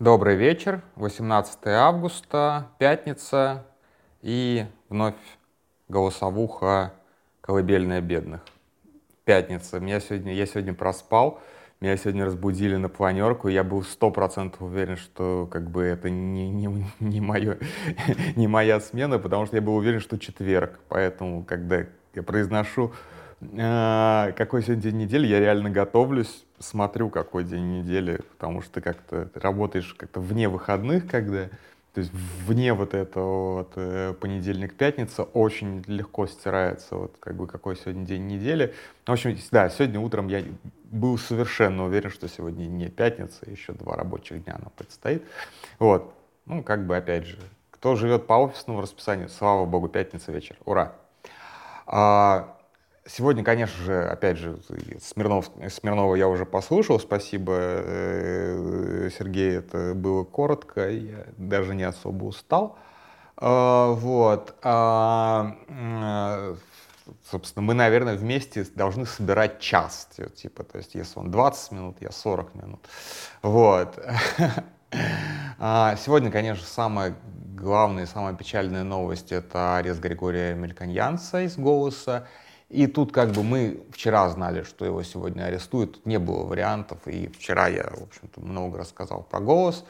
Добрый вечер, 18 августа, пятница и вновь голосовуха «Колыбельная бедных». Пятница. Меня сегодня, я сегодня проспал, меня сегодня разбудили на планерку, я был сто процентов уверен, что как бы это не, не, не, мое, не моя смена, потому что я был уверен, что четверг. Поэтому, когда я произношу какой сегодня день недели, я реально готовлюсь, смотрю, какой день недели, потому что как-то работаешь как-то вне выходных, когда, то есть вне вот этого вот э, понедельник-пятница очень легко стирается вот как бы какой сегодня день недели. В общем, да, сегодня утром я был совершенно уверен, что сегодня не пятница, еще два рабочих дня нам предстоит. Вот, ну как бы опять же, кто живет по офисному расписанию, слава богу, пятница вечер, ура. А, Сегодня, конечно же, опять же, Смирнов, Смирнова я уже послушал. Спасибо, э, Сергей, это было коротко, я даже не особо устал. А, вот. А, собственно, мы, наверное, вместе должны собирать час. Типа, то есть, если он 20 минут, я 40 минут. Вот. А, сегодня, конечно, самая главная и самая печальная новость — это арест Григория Мельканьянца из «Голоса». И тут как бы мы вчера знали, что его сегодня арестуют, тут не было вариантов, и вчера я, в общем-то, много рассказал про голос.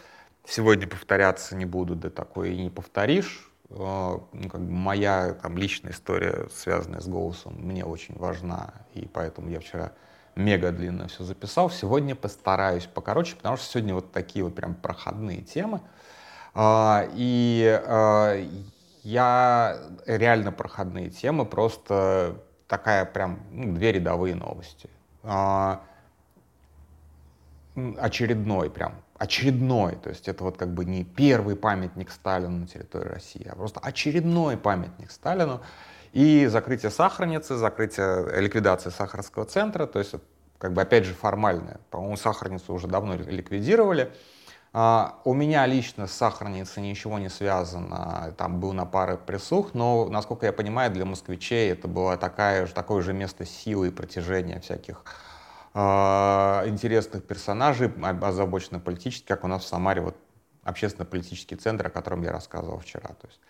Сегодня повторяться не буду, да такое и не повторишь. Э, ну, как бы моя там, личная история, связанная с голосом, мне очень важна, и поэтому я вчера мега длинно все записал. Сегодня постараюсь покороче, потому что сегодня вот такие вот прям проходные темы. А, и э, я реально проходные темы, просто такая прям ну, две рядовые новости. А, очередной прям, очередной, то есть это вот как бы не первый памятник Сталину на территории России, а просто очередной памятник Сталину и закрытие сахарницы, закрытие, ликвидация сахарского центра, то есть как бы опять же формальное, по-моему, сахарницу уже давно ликвидировали, у меня лично с сахарницей ничего не связано, там был на пары присух, но, насколько я понимаю, для москвичей это было такая, такое же место силы и протяжения всяких э, интересных персонажей, озабоченных политически, как у нас в Самаре вот общественно-политический центр, о котором я рассказывал вчера. То есть,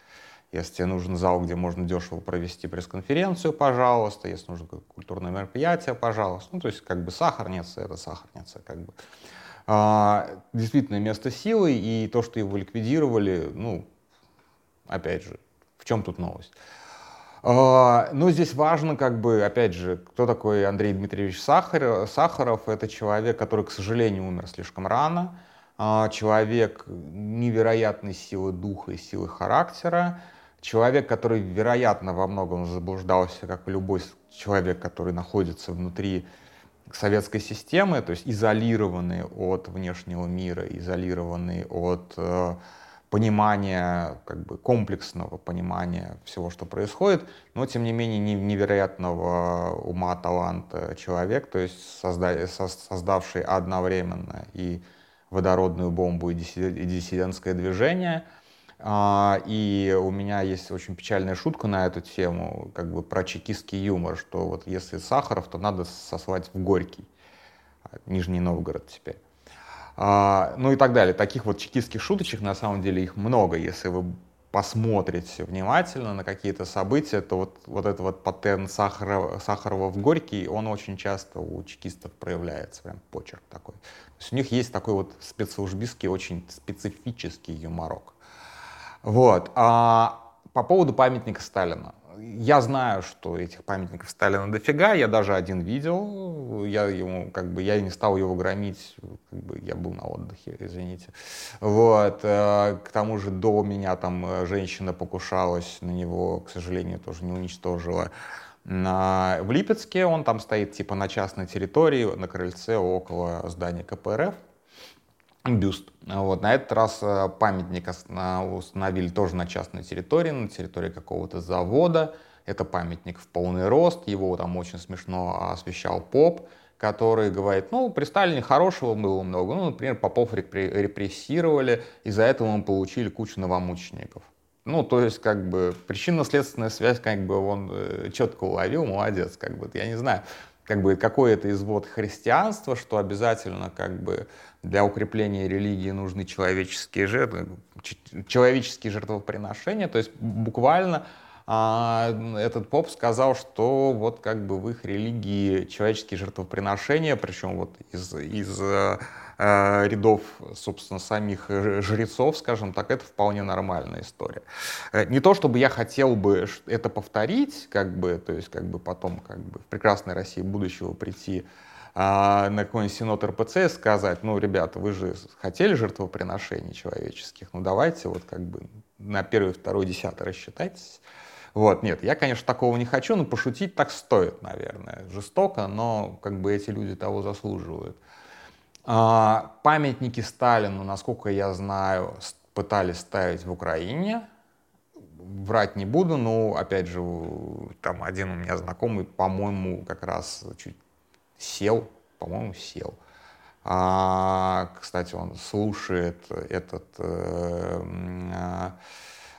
если тебе нужен зал, где можно дешево провести пресс-конференцию, пожалуйста. Если нужно культурное мероприятие, пожалуйста. Ну, то есть, как бы сахарница — это сахарница, как бы. А, действительно место силы, и то, что его ликвидировали, ну, опять же, в чем тут новость? А, но здесь важно, как бы, опять же, кто такой Андрей Дмитриевич Сахаров? Сахаров — это человек, который, к сожалению, умер слишком рано, а, человек невероятной силы духа и силы характера, человек, который, вероятно, во многом заблуждался, как любой человек, который находится внутри советской системы, то есть изолированные от внешнего мира, изолированные от э, понимания, как бы комплексного понимания всего, что происходит, но тем не менее невероятного ума, таланта человек, то есть созда создавший одновременно и водородную бомбу, и диссидентское движение — и у меня есть очень печальная шутка на эту тему, как бы про чекистский юмор, что вот если Сахаров, то надо сослать в Горький, а, Нижний Новгород теперь. А, ну и так далее. Таких вот чекистских шуточек, на самом деле, их много. Если вы посмотрите внимательно на какие-то события, то вот, вот этот вот паттерн Сахарова, Сахарова в Горький, он очень часто у чекистов проявляется, прям почерк такой. То есть у них есть такой вот спецслужбистский, очень специфический юморок. Вот. А по поводу памятника Сталина. Я знаю, что этих памятников Сталина дофига, я даже один видел, я ему, как бы, я не стал его громить, как бы, я был на отдыхе, извините. Вот, э, к тому же до меня там э, женщина покушалась на него, к сожалению, тоже не уничтожила. На, в Липецке он там стоит типа на частной территории, на крыльце около здания КПРФ бюст. Вот. На этот раз э, памятник установили тоже на частной территории, на территории какого-то завода. Это памятник в полный рост, его там очень смешно освещал поп, который говорит, ну, при Сталине хорошего было много, ну, например, попов репрессировали, из-за этого мы получили кучу новомучеников. Ну, то есть, как бы, причинно-следственная связь, как бы, он э, четко уловил, молодец, как бы, я не знаю. Как бы какой-то извод христианства, что обязательно как бы для укрепления религии нужны человеческие жертвы, человеческие жертвоприношения, то есть буквально а этот поп сказал, что вот как бы в их религии человеческие жертвоприношения, причем вот из, из э, рядов, собственно, самих жрецов, скажем так, это вполне нормальная история. Э, не то, чтобы я хотел бы это повторить, как бы, то есть как бы потом как бы в прекрасной России будущего прийти а, на какой-нибудь синод РПЦ и сказать, ну, ребята, вы же хотели жертвоприношений человеческих, ну, давайте вот как бы на первый, второй, десятый рассчитайтесь. Вот, нет, я, конечно, такого не хочу, но пошутить так стоит, наверное. Жестоко, но как бы эти люди того заслуживают. А, памятники Сталину, насколько я знаю, пытались ставить в Украине. Врать не буду, но, опять же, там один у меня знакомый, по-моему, как раз чуть сел, по-моему, сел. А, кстати, он слушает этот... Э, э,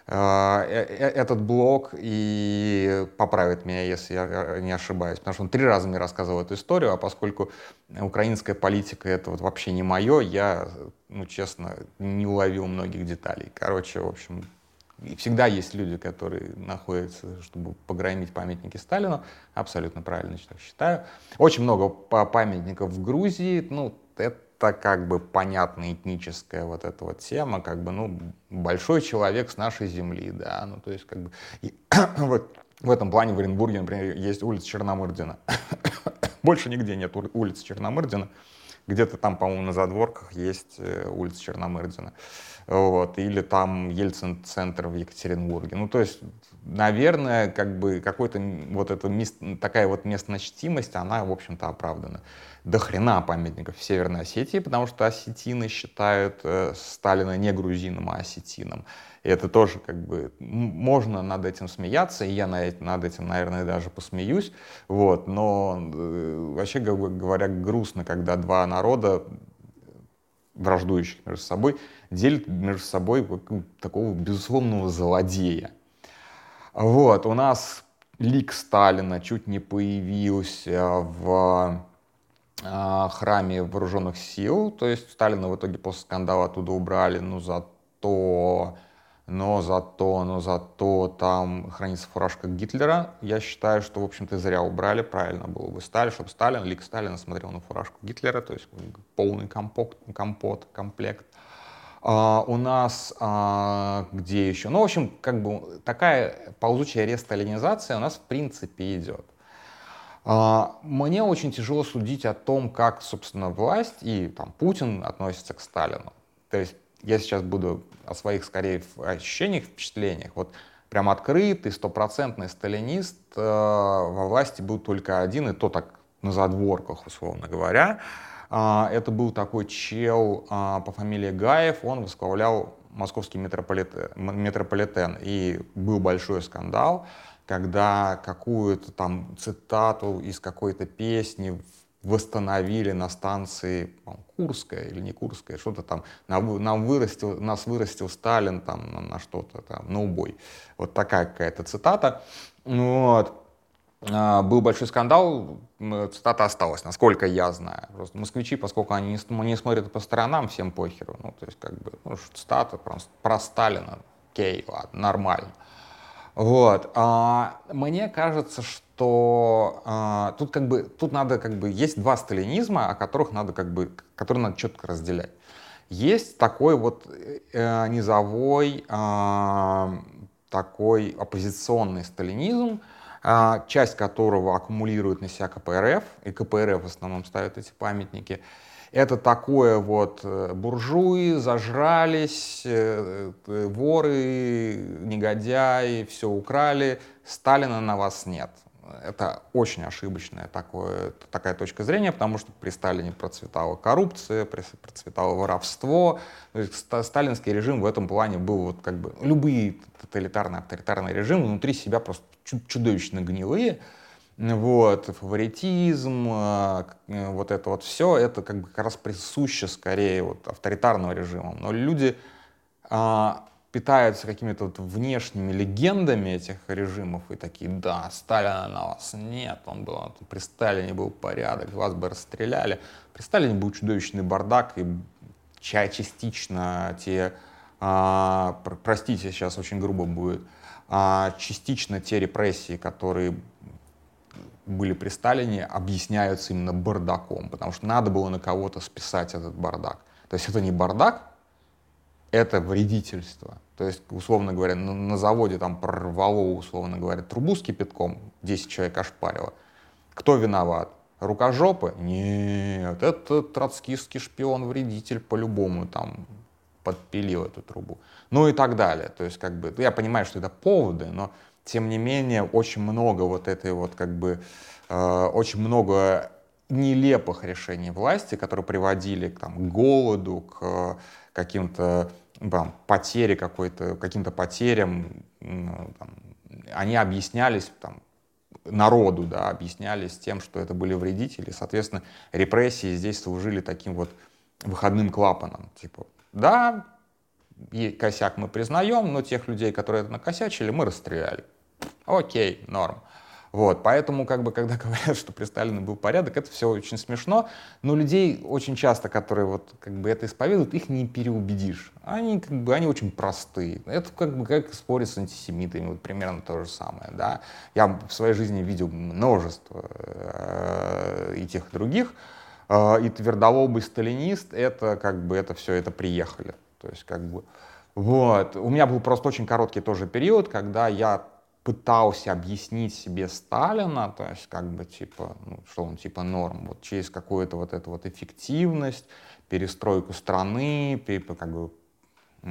этот блог и поправит меня, если я не ошибаюсь, потому что он три раза мне рассказывал эту историю, а поскольку украинская политика это вот вообще не мое, я, ну, честно, не уловил многих деталей. Короче, в общем, всегда есть люди, которые находятся, чтобы погромить памятники Сталину, абсолютно правильно так считаю. Очень много памятников в Грузии, ну, это это как бы понятная этническая вот эта вот тема, как бы, ну, большой человек с нашей земли, да, ну, то есть, как бы, и, вот в этом плане в Оренбурге, например, есть улица Черномырдина. Больше нигде нет улицы Черномырдина. Где-то там, по-моему, на задворках есть э, улица Черномырдина. Вот. Или там Ельцин-центр в Екатеринбурге. Ну, то есть, наверное, как бы какой-то вот эта такая вот местночтимость, она, в общем-то, оправдана до хрена памятников в Северной Осетии, потому что осетины считают э, Сталина не грузином, а осетином. И это тоже как бы можно над этим смеяться, и я над этим, наверное, даже посмеюсь. Вот. Но э, вообще говоря, грустно, когда два народа, враждующих между собой, делят между собой такого безусловного злодея. Вот. У нас лик Сталина чуть не появился в а, храме вооруженных сил, то есть Сталина в итоге после скандала оттуда убрали, но зато, но зато, но зато там хранится фуражка Гитлера. Я считаю, что, в общем-то, зря убрали, правильно было бы Сталин, чтобы Сталин, лик Сталина смотрел на фуражку Гитлера, то есть полный компот, компот комплект. Uh, у нас uh, где еще? Ну, в общем, как бы такая ползучая ресталинизация у нас в принципе идет. А, мне очень тяжело судить о том, как, собственно, власть и там, Путин относятся к Сталину. То есть я сейчас буду о своих, скорее, ощущениях, впечатлениях. Вот прям открытый, стопроцентный сталинист э, во власти был только один, и то так на задворках, условно говоря. Э, это был такой чел э, по фамилии Гаев, он возглавлял московский метрополитен, метрополитен и был большой скандал когда какую-то там цитату из какой-то песни восстановили на станции Курская или не Курская, что-то там, нам вырастил, нас вырастил Сталин там на, что-то там, на убой. Вот такая какая-то цитата. Вот. А, был большой скандал, цитата осталась, насколько я знаю. Просто москвичи, поскольку они не, смотрят по сторонам, всем похеру. Ну, то есть, как бы, ну, цитата про, про Сталина, окей, ладно, нормально. Вот. А, мне кажется, что а, тут как бы тут надо как бы есть два сталинизма, о которых надо как бы которые надо четко разделять. Есть такой вот э, низовой э, такой оппозиционный сталинизм, э, часть которого аккумулирует на себя КПРФ, и КПРФ в основном ставят эти памятники. Это такое вот э, буржуи, зажрались, э, э, воры, негодяи, все украли, Сталина на вас нет. Это очень ошибочная такое, такая точка зрения, потому что при Сталине процветала коррупция, процветало воровство. Сталинский режим в этом плане был вот как бы любые тоталитарные, авторитарные режимы внутри себя просто чудовищно гнилые. Вот, фаворитизм, а, э, вот это вот все, это как бы как раз присуще скорее вот авторитарного режима. Но люди а, питаются какими-то вот внешними легендами этих режимов и такие, да, Сталина на вас нет, он был, при Сталине был порядок, вас бы расстреляли. При Сталине был чудовищный бардак, и частично те, а, простите, сейчас очень грубо будет, а, частично те репрессии, которые были при Сталине, объясняются именно бардаком, потому что надо было на кого-то списать этот бардак. То есть это не бардак, это вредительство. То есть, условно говоря, на, на заводе там прорвало, условно говоря, трубу с кипятком, 10 человек ошпарило. Кто виноват? Рукожопы? Нет, это троцкистский шпион-вредитель по-любому там подпилил эту трубу. Ну и так далее. То есть, как бы, я понимаю, что это поводы, но тем не менее очень много вот этой вот как бы, э, очень много нелепых решений власти, которые приводили там, к голоду, к каким-то там, потере какой-то, каким-то потерям, там, они объяснялись там, народу, да, объяснялись тем, что это были вредители. Соответственно, репрессии здесь служили таким вот выходным клапаном. Типа, да, косяк мы признаем, но тех людей, которые это накосячили, мы расстреляли. Окей, норм. Вот, поэтому, как бы, когда говорят, что при Сталине был порядок, это все очень смешно, но людей очень часто, которые вот, как бы, это исповедуют, их не переубедишь. Они, как бы, они очень простые. Это как бы как спорить с антисемитами, вот примерно то же самое, да. Я в своей жизни видел множество э, и тех, и других, э, и твердолобый сталинист, это, как бы, это все, это приехали. То есть, как бы, вот. У меня был просто очень короткий тоже период, когда я пытался объяснить себе Сталина, то есть как бы типа, ну, что он типа норм, вот через какую-то вот эту вот эффективность, перестройку страны, как бы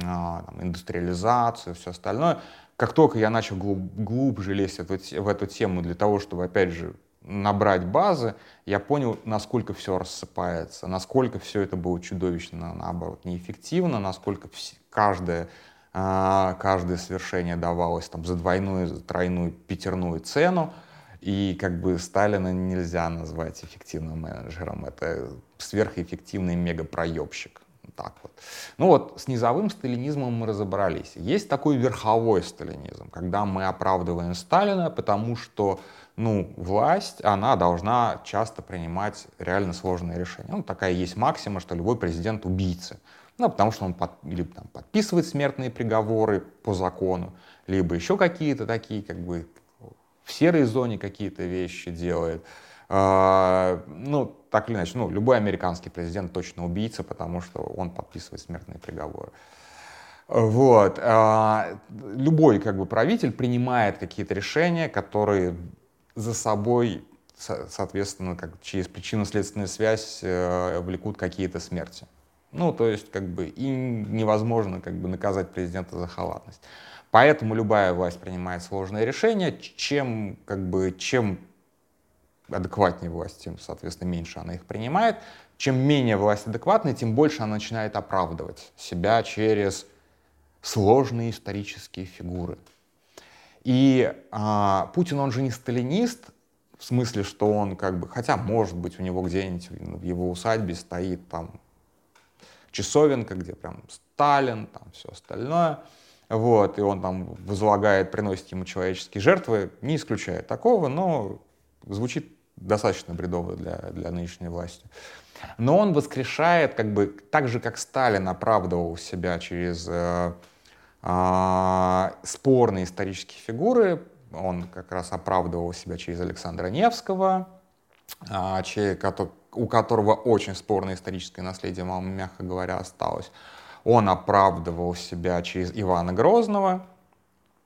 а, там, индустриализацию, все остальное. Как только я начал глуб, глубже лезть в эту, в эту тему для того, чтобы, опять же, набрать базы, я понял, насколько все рассыпается, насколько все это было чудовищно, наоборот, неэффективно, насколько все, каждая каждое свершение давалось там за двойную, за тройную, пятерную цену, и как бы Сталина нельзя назвать эффективным менеджером. Это сверхэффективный мегапроебщик. Так вот. Ну вот, с низовым сталинизмом мы разобрались. Есть такой верховой сталинизм, когда мы оправдываем Сталина, потому что ну, власть, она должна часто принимать реально сложные решения. Ну, такая есть максима, что любой президент убийца. Ну, потому что он под, или, там, подписывает смертные приговоры по закону, либо еще какие-то такие, как бы, в серой зоне какие-то вещи делает. А, ну, так или иначе, ну, любой американский президент точно убийца, потому что он подписывает смертные приговоры. Вот. А, любой как бы, правитель принимает какие-то решения, которые за собой, соответственно, как через причинно-следственную связь э, влекут какие-то смерти. Ну, то есть, как бы, и невозможно, как бы, наказать президента за халатность. Поэтому любая власть принимает сложные решения. Чем, как бы, чем адекватнее власть, тем, соответственно, меньше она их принимает. Чем менее власть адекватная, тем больше она начинает оправдывать себя через сложные исторические фигуры. И а, Путин, он же не сталинист, в смысле, что он как бы, хотя, может быть, у него где-нибудь в его усадьбе стоит там часовенка, где прям Сталин, там все остальное. Вот, и он там возлагает, приносит ему человеческие жертвы, не исключает такого, но звучит достаточно бредово для, для нынешней власти. Но он воскрешает, как бы, так же, как Сталин оправдывал себя через э, э, спорные исторические фигуры, он как раз оправдывал себя через Александра Невского, э, через, у которого очень спорное историческое наследие, мягко говоря, осталось. Он оправдывал себя через Ивана Грозного.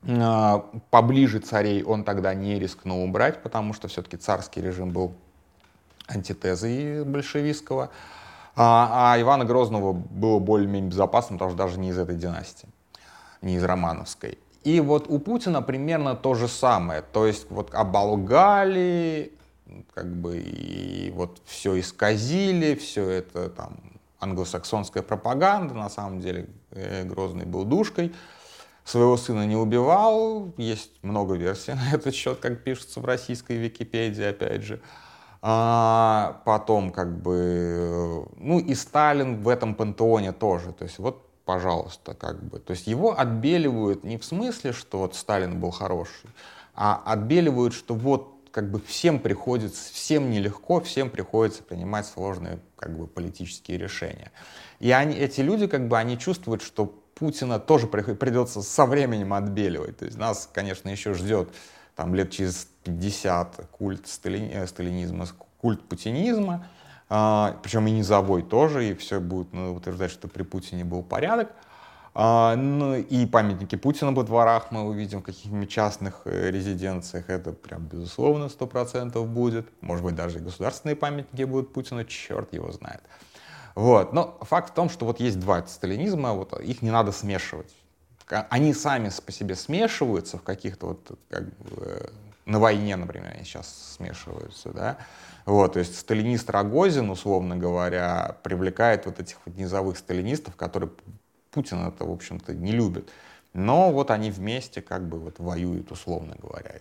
А, поближе царей он тогда не рискнул убрать, потому что все-таки царский режим был антитезой большевистского. А, а Ивана Грозного было более-менее безопасным, потому что даже не из этой династии, не из Романовской. И вот у Путина примерно то же самое. То есть вот оболгали, как бы и вот все исказили, все это там англосаксонская пропаганда, на самом деле э, Грозный был душкой, своего сына не убивал, есть много версий на этот счет, как пишется в российской Википедии, опять же. А потом как бы, ну и Сталин в этом пантеоне тоже, то есть вот пожалуйста, как бы. То есть его отбеливают не в смысле, что вот Сталин был хороший, а отбеливают, что вот как бы всем приходится, всем нелегко, всем приходится принимать сложные как бы политические решения. И они, эти люди как бы они чувствуют, что Путина тоже придется со временем отбеливать. То есть нас, конечно, еще ждет там лет через 50 культ сталини, э, сталинизма, культ путинизма, а, причем и низовой тоже, и все будут ну, утверждать, что при Путине был порядок. А, ну, и памятники Путина во дворах мы увидим в каких-нибудь частных э, резиденциях. Это прям безусловно сто процентов будет. Может быть, даже и государственные памятники будут Путину, черт его знает. Вот. Но факт в том, что вот есть два сталинизма, вот их не надо смешивать. Они сами по себе смешиваются в каких-то вот как бы, на войне, например, они сейчас смешиваются, да. Вот, то есть сталинист Рогозин, условно говоря, привлекает вот этих вот низовых сталинистов, которые Путин это, в общем-то, не любит. Но вот они вместе как бы вот воюют, условно говоря.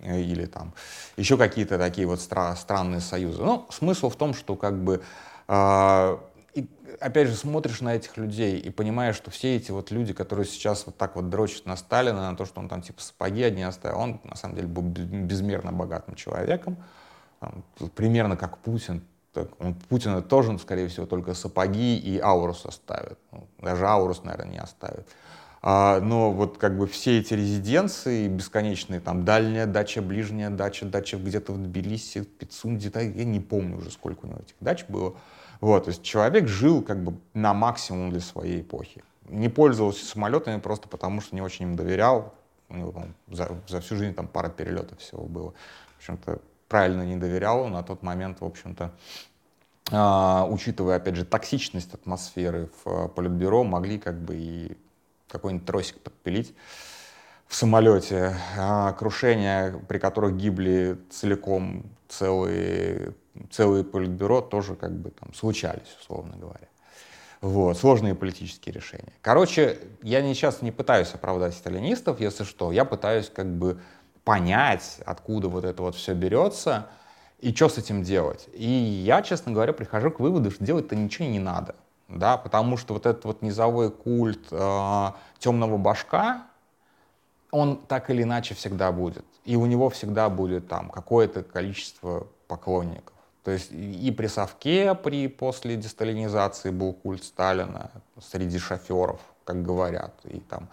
Или там еще какие-то такие вот стра- странные союзы. Но смысл в том, что как бы э, и, опять же смотришь на этих людей и понимаешь, что все эти вот люди, которые сейчас вот так вот дрочат на Сталина, на то, что он там типа сапоги одни оставил, он на самом деле был безмерно богатым человеком, примерно как Путин, так, он, Путина тоже, скорее всего, только сапоги и аурус оставит. Ну, даже аурус, наверное, не оставит. А, но вот как бы все эти резиденции бесконечные, там дальняя дача, ближняя дача, дача где-то в Тбилиси, в Пицунде, да, я не помню уже, сколько у него этих дач было. Вот, то есть человек жил как бы на максимум для своей эпохи. Не пользовался самолетами просто потому, что не очень им доверял. У него там, за, за всю жизнь там пара перелетов всего было. В общем-то, правильно не доверял, на тот момент, в общем-то, а, учитывая, опять же, токсичность атмосферы в а, Политбюро, могли как бы и какой-нибудь тросик подпилить в самолете. А, крушения, при которых гибли целиком целые, целые Политбюро, тоже как бы там случались, условно говоря. Вот, сложные политические решения. Короче, я не, сейчас не пытаюсь оправдать сталинистов, если что, я пытаюсь как бы понять, откуда вот это вот все берется и что с этим делать. И я, честно говоря, прихожу к выводу, что делать-то ничего не надо. Да, потому что вот этот вот низовой культ э, темного башка, он так или иначе всегда будет. И у него всегда будет там какое-то количество поклонников. То есть и при Совке, при, после десталинизации был культ Сталина среди шоферов, как говорят. И там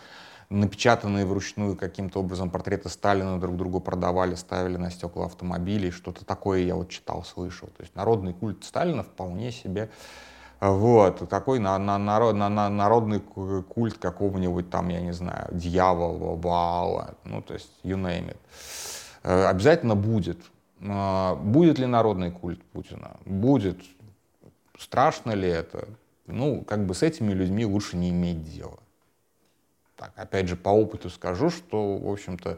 напечатанные вручную каким-то образом портреты Сталина друг другу продавали, ставили на стекла автомобилей, что-то такое я вот читал, слышал. То есть народный культ Сталина вполне себе вот, такой на, на, народ, на, на, народный культ какого-нибудь там, я не знаю, дьявола, Ваала, ну, то есть you name it. Э, обязательно будет. А, будет ли народный культ Путина? Будет. Страшно ли это? Ну, как бы с этими людьми лучше не иметь дела так. Опять же, по опыту скажу, что, в общем-то,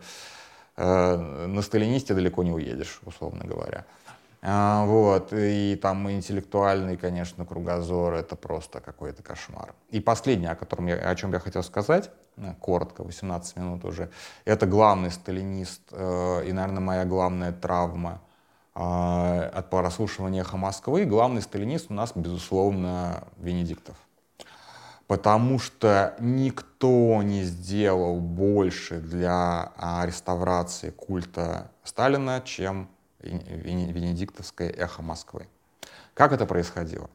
э, на сталинисте далеко не уедешь, условно говоря. А, вот, и там интеллектуальный, конечно, кругозор, это просто какой-то кошмар. И последнее, о, котором я, о чем я хотел сказать, э, коротко, 18 минут уже, это главный сталинист э, и, наверное, моя главная травма э, от прослушивания «Эхо Москвы». Главный сталинист у нас, безусловно, Венедиктов потому что никто не сделал больше для а, реставрации культа Сталина, чем Венедиктовское эхо Москвы. Как это происходило?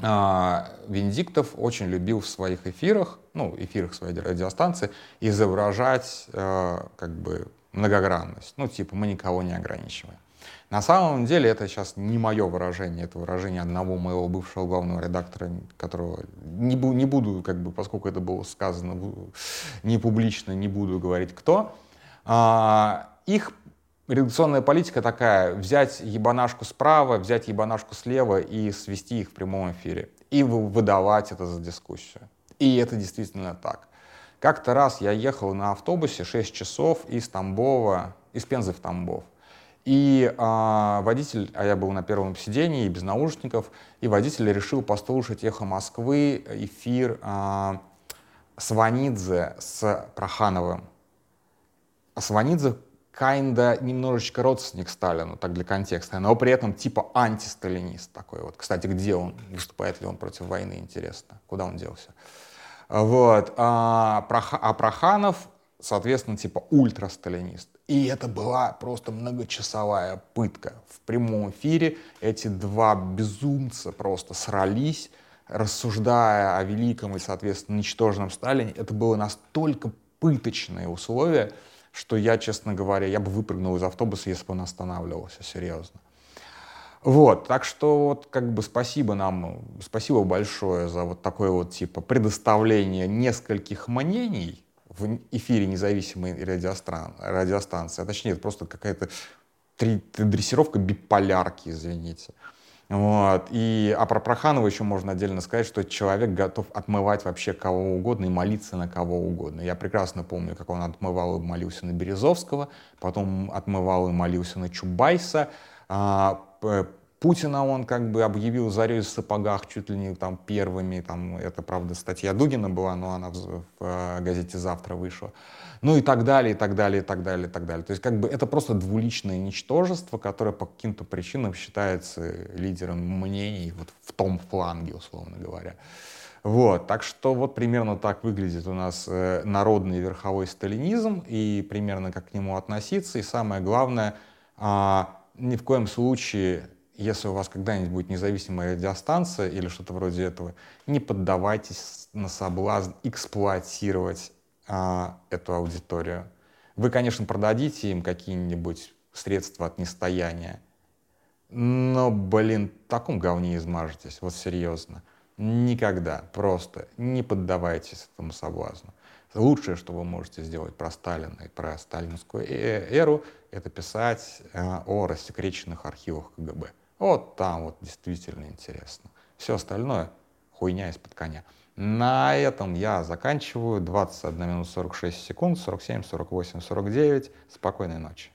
А, Венедиктов очень любил в своих эфирах, ну, эфирах своей радиостанции, изображать э, как бы многогранность. Ну, типа, мы никого не ограничиваем. На самом деле это сейчас не мое выражение, это выражение одного моего бывшего главного редактора, которого не, бу не буду, как бы, поскольку это было сказано не публично, не буду говорить кто. А, их редакционная политика такая, взять ебанашку справа, взять ебанашку слева и свести их в прямом эфире. И выдавать это за дискуссию. И это действительно так. Как-то раз я ехал на автобусе 6 часов из Тамбова, из Пензы в Тамбов. И а, водитель, а я был на первом сидении без наушников, и водитель решил послушать «Эхо Москвы» эфир а, Сванидзе с Прохановым. А Сванидзе kinda немножечко родственник Сталину, так для контекста, но при этом типа антисталинист такой вот. Кстати, где он? Выступает ли он против войны, интересно. Куда он делся? Вот. А, а Проханов, соответственно, типа ультрасталинист. И это была просто многочасовая пытка. В прямом эфире эти два безумца просто срались, рассуждая о великом и, соответственно, ничтожном Сталине. Это было настолько пыточные условия, что я, честно говоря, я бы выпрыгнул из автобуса, если бы он останавливался, серьезно. Вот, так что вот как бы спасибо нам, спасибо большое за вот такое вот типа предоставление нескольких мнений в эфире независимой радиостран, радиостанции, а точнее это просто какая-то дрессировка биполярки, извините. Вот. И, а про Проханова еще можно отдельно сказать, что человек готов отмывать вообще кого угодно и молиться на кого угодно. Я прекрасно помню, как он отмывал и молился на Березовского, потом отмывал и молился на Чубайса. А, Путина он как бы объявил зарей в сапогах чуть ли не там первыми, там, это, правда, статья Дугина была, но она в, в, в газете «Завтра» вышла. Ну и так далее, и так далее, и так далее, и так далее. То есть как бы это просто двуличное ничтожество, которое по каким-то причинам считается лидером мнений вот в том фланге, условно говоря. Вот, так что вот примерно так выглядит у нас э, народный верховой сталинизм и примерно как к нему относиться. И самое главное, э, ни в коем случае если у вас когда-нибудь будет независимая радиостанция или что-то вроде этого, не поддавайтесь на соблазн эксплуатировать а, эту аудиторию. Вы, конечно, продадите им какие-нибудь средства от нестояния, но, блин, в таком говне измажетесь, вот серьезно. Никогда, просто не поддавайтесь этому соблазну. Лучшее, что вы можете сделать про Сталина и про сталинскую э, эру, это писать э, о рассекреченных архивах КГБ. Вот там вот действительно интересно. Все остальное хуйня из-под коня. На этом я заканчиваю. 21 минут 46 секунд, 47, 48, 49. Спокойной ночи.